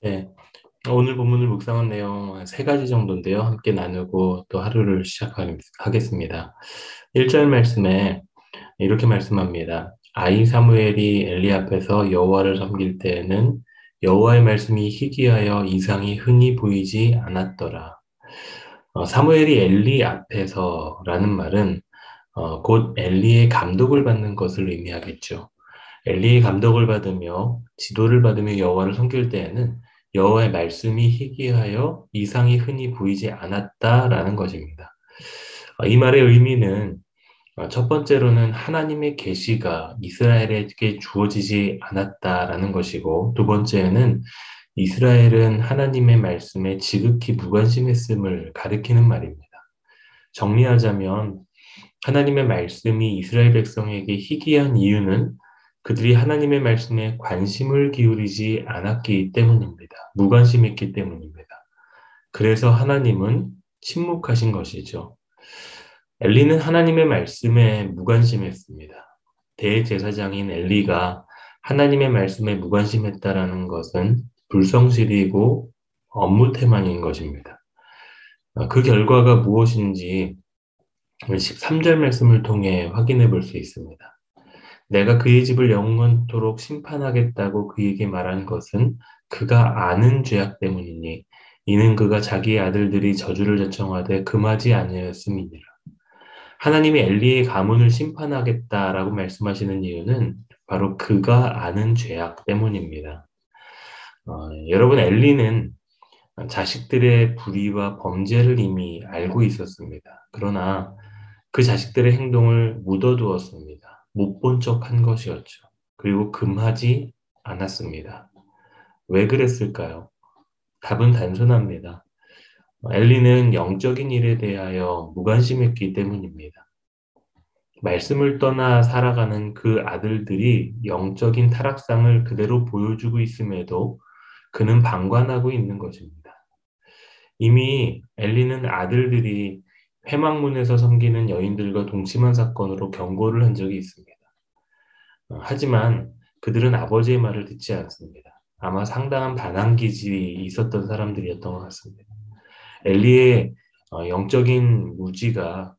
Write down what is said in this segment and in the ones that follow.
네. 오늘 본문을 묵상한 내용 세 가지 정도인데요. 함께 나누고 또 하루를 시작하겠습니다. 1절 말씀에 이렇게 말씀합니다. 아이 사무엘이 엘리 앞에서 여호와를 섬길 때에는 여호와의 말씀이 희귀하여 이상이 흔히 보이지 않았더라. 어, 사무엘이 엘리 앞에서라는 말은 어, 곧 엘리의 감독을 받는 것을 의미하겠죠. 엘리의 감독을 받으며 지도를 받으며 여호와를 섬길 때에는 여호와의 말씀이 희귀하여 이상이 흔히 보이지 않았다라는 것입니다. 어, 이 말의 의미는 어, 첫 번째로는 하나님의 계시가 이스라엘에게 주어지지 않았다라는 것이고 두 번째는 이스라엘은 하나님의 말씀에 지극히 무관심했음을 가리키는 말입니다. 정리하자면 하나님의 말씀이 이스라엘 백성에게 희귀한 이유는 그들이 하나님의 말씀에 관심을 기울이지 않았기 때문입니다. 무관심했기 때문입니다. 그래서 하나님은 침묵하신 것이죠. 엘리는 하나님의 말씀에 무관심했습니다. 대제사장인 엘리가 하나님의 말씀에 무관심했다라는 것은 불성실이고 업무 태만인 것입니다. 그 결과가 무엇인지 13절 말씀을 통해 확인해 볼 수 있습니다. 내가 그의 집을 영원토록 심판하겠다고 그에게 말한 것은 그가 아는 죄악 때문이니 이는 그가 자기의 아들들이 저주를 자청하되 금하지 아니하였음이니라. 하나님이 엘리의 가문을 심판하겠다라고 말씀하시는 이유는 바로 그가 아는 죄악 때문입니다. 어, 여러분 엘리는 자식들의 불의와 범죄를 이미 알고 있었습니다. 그러나 그 자식들의 행동을 묻어두었습니다. 못 본 척한 것이었죠. 그리고 금하지 않았습니다. 왜 그랬을까요? 답은 단순합니다. 엘리는 영적인 일에 대하여 무관심했기 때문입니다. 말씀을 떠나 살아가는 그 아들들이 영적인 타락상을 그대로 보여주고 있음에도 그는 방관하고 있는 것입니다. 이미 엘리는 아들들이 회망문에서 섬기는 여인들과 동침한 사건으로 경고를 한 적이 있습니다. 하지만 그들은 아버지의 말을 듣지 않습니다. 아마 상당한 반항 기질이 있었던 사람들이었던 것 같습니다. 엘리의 어, 영적인 무지가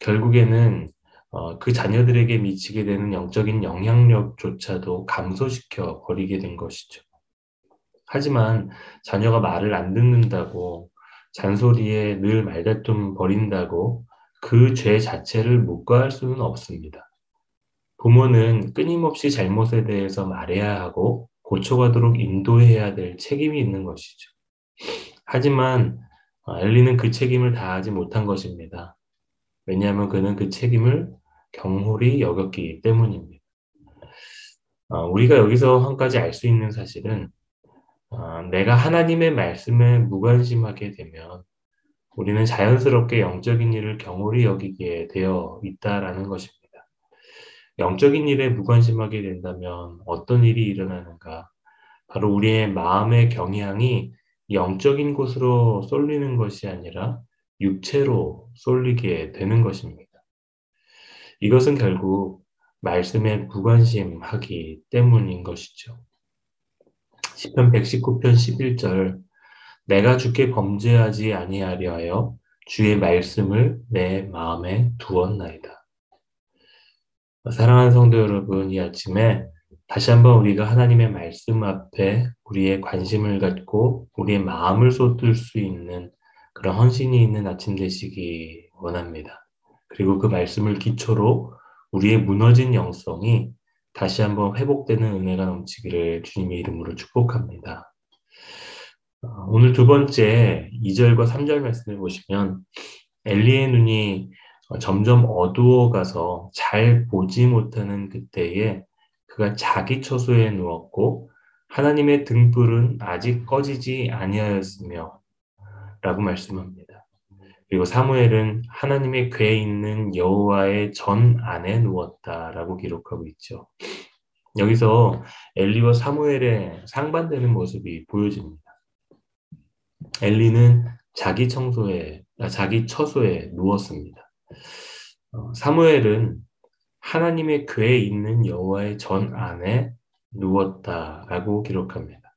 결국에는 어, 그 자녀들에게 미치게 되는 영적인 영향력조차도 감소시켜 버리게 된 것이죠. 하지만 자녀가 말을 안 듣는다고 잔소리에 늘 말다툼 벌인다고 그 죄 자체를 묵과할 수는 없습니다. 부모는 끊임없이 잘못에 대해서 말해야 하고 고쳐가도록 인도해야 될 책임이 있는 것이죠. 하지만 어, 엘리는 그 책임을 다하지 못한 것입니다. 왜냐하면 그는 그 책임을 경홀히 여겼기 때문입니다. 어, 우리가 여기서 한 가지 알 수 있는 사실은 어, 내가 하나님의 말씀에 무관심하게 되면 우리는 자연스럽게 영적인 일을 경홀히 여기게 되어 있다라는 것입니다. 영적인 일에 무관심하게 된다면 어떤 일이 일어나는가? 바로 우리의 마음의 경향이 영적인 곳으로 쏠리는 것이 아니라 육체로 쏠리게 되는 것입니다. 이것은 결국 말씀에 무관심하기 때문인 것이죠. 10편 119편 11절 내가 주께 범죄하지 아니하려 하여 주의 말씀을 내 마음에 두었나이다. 사랑하는 성도 여러분, 이 아침에 다시 한번 우리가 하나님의 말씀 앞에 우리의 관심을 갖고 우리의 마음을 쏟을 수 있는 그런 헌신이 있는 아침 되시기 원합니다. 그리고 그 말씀을 기초로 우리의 무너진 영성이 다시 한번 회복되는 은혜가 넘치기를 주님의 이름으로 축복합니다. 어, 오늘 두 번째 2절과 3절 말씀을 보시면 엘리의 눈이 점점 어두워 가서 잘 보지 못하는 그때에 그가 자기 처소에 누웠고 하나님의 등불은 아직 꺼지지 아니하였으며 라고 말씀합니다. 그리고 사무엘은 하나님의 궤에 있는 여호와의 전 안에 누웠다라고 기록하고 있죠. 여기서 엘리와 사무엘의 상반되는 모습이 보여집니다. 엘리는 자기 청소에 아, 자기 처소에 누웠습니다. 어, 사무엘은 하나님의 궤에 있는 여호와의 전 안에 누웠다라고 기록합니다.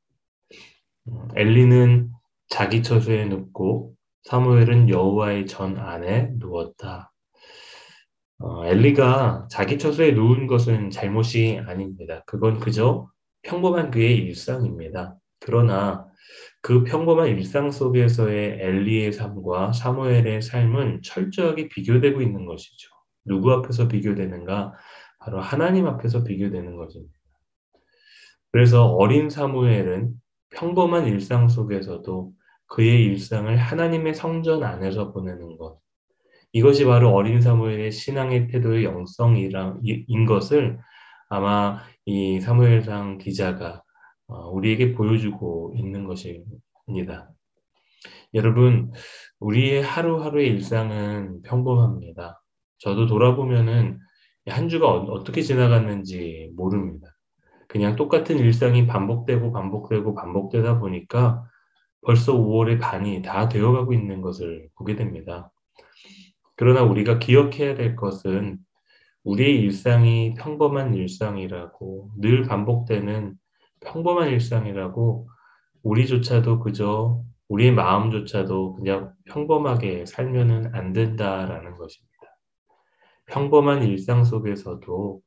음, 엘리는 자기 처소에 눕고 사무엘은 여호와의 전 안에 누웠다. 어, 엘리가 자기 처소에 누운 것은 잘못이 아닙니다. 그건 그저 평범한 그의 일상입니다. 그러나 그 평범한 일상 속에서의 엘리의 삶과 사무엘의 삶은 철저하게 비교되고 있는 것이죠. 누구 앞에서 비교되는가? 바로 하나님 앞에서 비교되는 것입니다. 그래서 어린 사무엘은 평범한 일상 속에서도 그의 일상을 하나님의 성전 안에서 보내는 것. 이것이 바로 어린 사무엘의 신앙의 태도의 영성인 것을 아마 이 사무엘상 기자가 어, 우리에게 보여주고 있는 것입니다. 여러분, 우리의 하루하루의 일상은 평범합니다. 저도 돌아보면은 한 주가 어, 떻게 지나갔는지 모릅니다. 그냥 똑같은 일상이 반복되고 반복되고 반복되다 보니까 벌써 5월의 반이 다 되어가고 있는 것을 보게 됩니다. 그러나 우리가 기억해야 될 것은 우리의 일상이 평범한 일상이라고 늘 반복되는 평범한 일상이라고 우리조차도 그저 우리의 마음조차도 그냥 평범하게 살면은 안 된다라는 것입니다. 평범한 일상 속에서도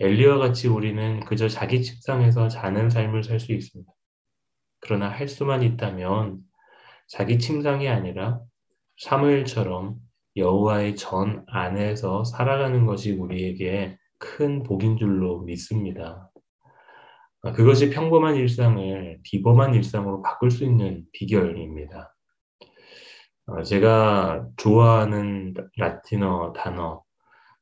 엘리와 같이 우리는 그저 자기 책상에서 자는 삶을 살 수 있습니다. 그러나 할 수만 있다면 자기 침상이 아니라 사무엘처럼 여호와의 전 안에서 살아가는 것이 우리에게 큰 복인 줄로 믿습니다. 그것이 평범한 일상을 비범한 일상으로 바꿀 수 있는 비결입니다. 어, 제가 좋아하는 라틴어 단어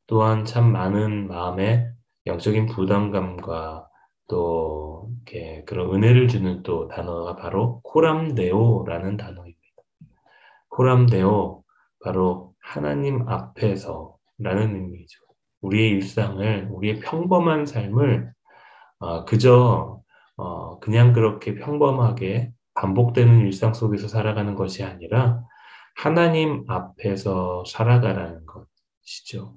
또한 참 많은 마음에 영적인 부담감과 또 이렇게 그런 은혜를 주는 또 단어가 바로 코람데오라는 단어입니다. 코람데오 바로 하나님 앞에서라는 의미죠. 우리의 일상을 우리의 평범한 삶을 어, 그저 어, 그냥 그렇게 평범하게 반복되는 일상 속에서 살아가는 것이 아니라 하나님 앞에서 살아가라는 것이죠.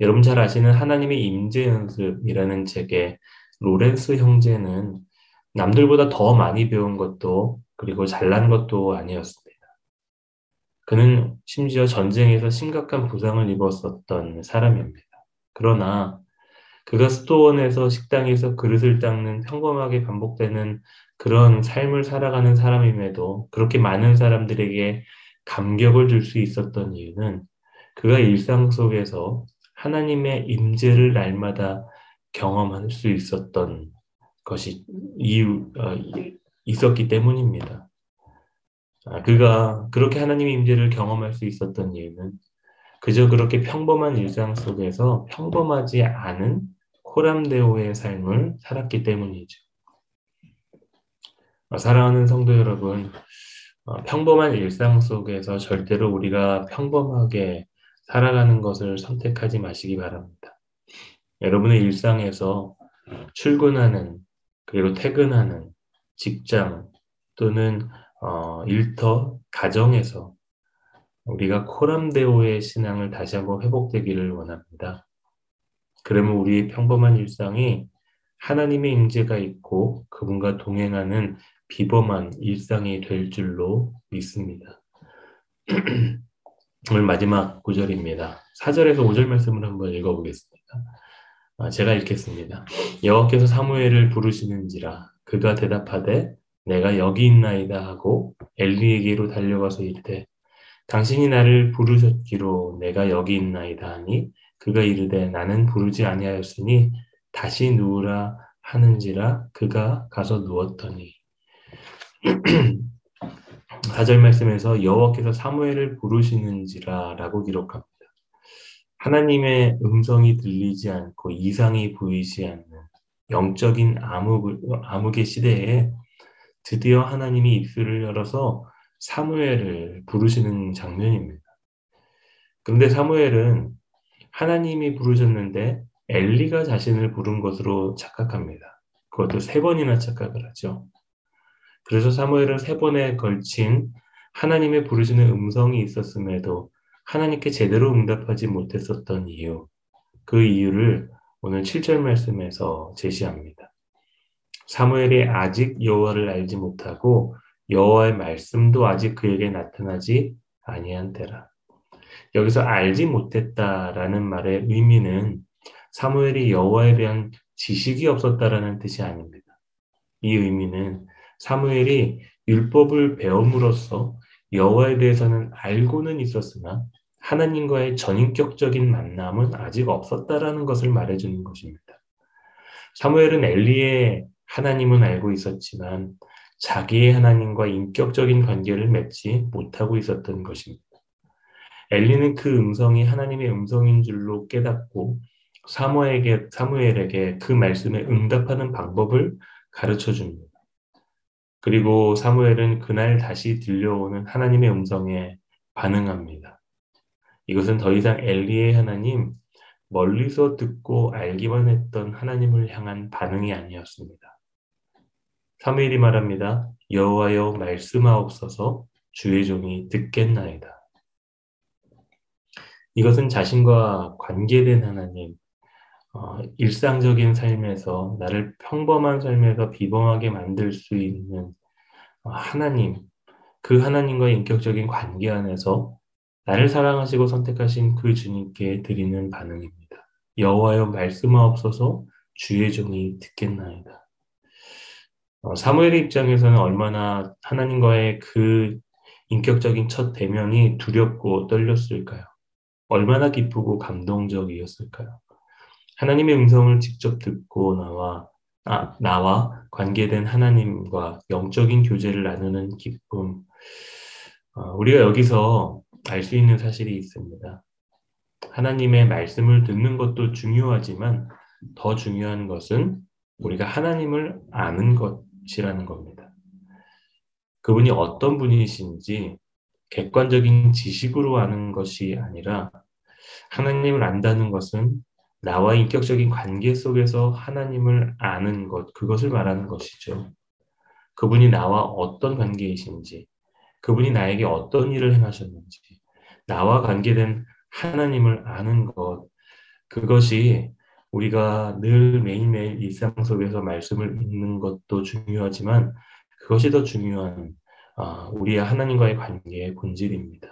여러분 잘 아시는 하나님의 임재 연습이라는 책에 로렌스 형제는 남들보다 더 많이 배운 것도 그리고 잘난 것도 아니었습니다. 그는 심지어 전쟁에서 심각한 부상을 입었었던 사람입니다. 그러나 그가 스토원에서 식당에서 그릇을 닦는 평범하게 반복되는 그런 삶을 살아가는 사람임에도 그렇게 많은 사람들에게 감격을 줄 수 있었던 이유는 그가 일상 속에서 하나님의 임재를 날마다 경험할 수 있었던 것이 이유 어, 있었기 때문입니다. 아, 그가 그렇게 하나님의 임재를 경험할 수 있었던 이유는 그저 그렇게 평범한 일상 속에서 평범하지 않은 호람데오의 삶을 살았기 때문이죠. 어, 사랑하는 성도 여러분, 어, 평범한 일상 속에서 절대로 우리가 평범하게 살아가는 것을 선택하지 마시기 바랍니다. 여러분의 일상에서 출근하는 그리고 퇴근하는 직장 또는 어, 일터 가정에서 우리가 코람데오의 신앙을 다시 한번 회복되기를 원합니다. 그러면 우리의 평범한 일상이 하나님의 임재가 있고 그분과 동행하는 비범한 일상이 될 줄로 믿습니다. 오늘 마지막 구절입니다. 4절에서 5절 말씀을 한번 읽어보겠습니다. 아, 제가 읽겠습니다. 여호와께서 사무엘을 부르시는지라 그가 대답하되 내가 여기 있나이다 하고 엘리에게로 달려가서 이르되 당신이 나를 부르셨기로 내가 여기 있나이다 하니 그가 이르되 나는 부르지 아니하였으니 다시 누우라 하는지라 그가 가서 누웠더니 4절 말씀에서 여호와께서 사무엘을 부르시는지라라고 기록합니다. 하나님의 음성이 들리지 않고 이상이 보이지 않는 영적인 암흑, 암흑의 시대에 드디어 하나님이 입술을 열어서 사무엘을 부르시는 장면입니다. 그런데 사무엘은 하나님이 부르셨는데 엘리가 자신을 부른 것으로 착각합니다. 그것도 세 번이나 착각을 하죠. 그래서 사무엘은 세 번에 걸친 하나님의 부르시는 음성이 있었음에도 하나님께 제대로 응답하지 못했었던 이유, 그 이유를 오늘 7절 말씀에서 제시합니다. 사무엘이 아직 여호와를 알지 못하고 여호와의 말씀도 아직 그에게 나타나지 아니한 때라. 여기서 알지 못했다라는 말의 의미는 사무엘이 여호와에 대한 지식이 없었다라는 뜻이 아닙니다. 이 의미는 사무엘이 율법을 배움으로써 여호와에 대해서는 알고는 있었으나 하나님과의 전인격적인 만남은 아직 없었다라는 것을 말해주는 것입니다. 사무엘은 엘리의 하나님은 알고 있었지만 자기의 하나님과 인격적인 관계를 맺지 못하고 있었던 것입니다. 엘리는 그 음성이 하나님의 음성인 줄로 깨닫고 사무엘에게, 사무엘에게 그 말씀에 응답하는 방법을 가르쳐 줍니다. 그리고 사무엘은 그날 다시 들려오는 하나님의 음성에 반응합니다. 이것은 더 이상 엘리의 하나님, 멀리서 듣고 알기만 했던 하나님을 향한 반응이 아니었습니다. 사무엘이 말합니다. 여호와여 말씀하옵소서 주의 종이 듣겠나이다. 이것은 자신과 관계된 하나님, 어, 일상적인 삶에서 나를 평범한 삶에서 비범하게 만들 수 있는 어, 하나님, 그 하나님과의 인격적인 관계 안에서 나를 사랑하시고 선택하신 그 주님께 드리는 반응입니다. 여호와여 말씀하옵소서 주의 종이 듣겠나이다. 어, 사무엘의 입장에서는 얼마나 하나님과의 그 인격적인 첫 대면이 두렵고 떨렸을까요? 얼마나 기쁘고 감동적이었을까요? 하나님의 음성을 직접 듣고 나와 아, 나와 관계된 하나님과 영적인 교제를 나누는 기쁨. 어, 우리가 여기서 알 수 있는 사실이 있습니다. 하나님의 말씀을 듣는 것도 중요하지만 더 중요한 것은 우리가 하나님을 아는 것이라는 겁니다. 그분이 어떤 분이신지 객관적인 지식으로 아는 것이 아니라 하나님을 안다는 것은 나와 인격적인 관계 속에서 하나님을 아는 것, 그것을 말하는 것이죠. 그분이 나와 어떤 관계이신지, 그분이 나에게 어떤 일을 행하셨는지, 나와 관계된 하나님을 아는 것, 그것이 우리가 늘 매일매일 일상 속에서 말씀을 읽는 것도 중요하지만 그것이 더 중요한 아, 우리의 하나님과의 관계의 본질입니다.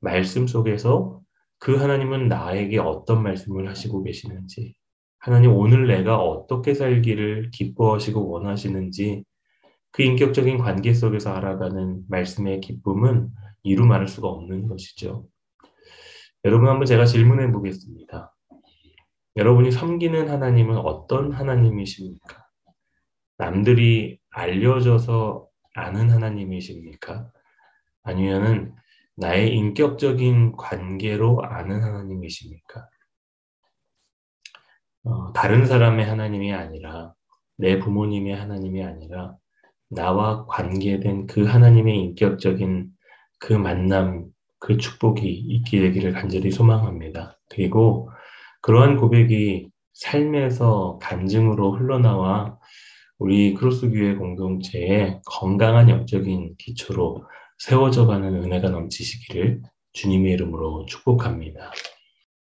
말씀 속에서 그 하나님은 나에게 어떤 말씀을 하시고 계시는지, 하나님 오늘 내가 어떻게 살기를 기뻐하시고 원하시는지, 그 인격적인 관계 속에서 알아가는 말씀의 기쁨은 이루 말할 수가 없는 것이죠. 여러분 한번 제가 질문해 보겠습니다. 여러분이 섬기는 하나님은 어떤 하나님이십니까? 남들이 알려져서 아는 하나님이십니까? 아니면은 나의 인격적인 관계로 아는 하나님이십니까? 어, 다른 사람의 하나님이 아니라 내 부모님의 하나님이 아니라 나와 관계된 그 하나님의 인격적인 그 만남, 그 축복이 있게 되기를 간절히 소망합니다. 그리고 그러한 고백이 삶에서 간증으로 흘러나와 우리 크로스 교회 공동체의 건강한 영적인 기초로 세워져 가는 은혜가 넘치시기를 주님의 이름으로 축복합니다.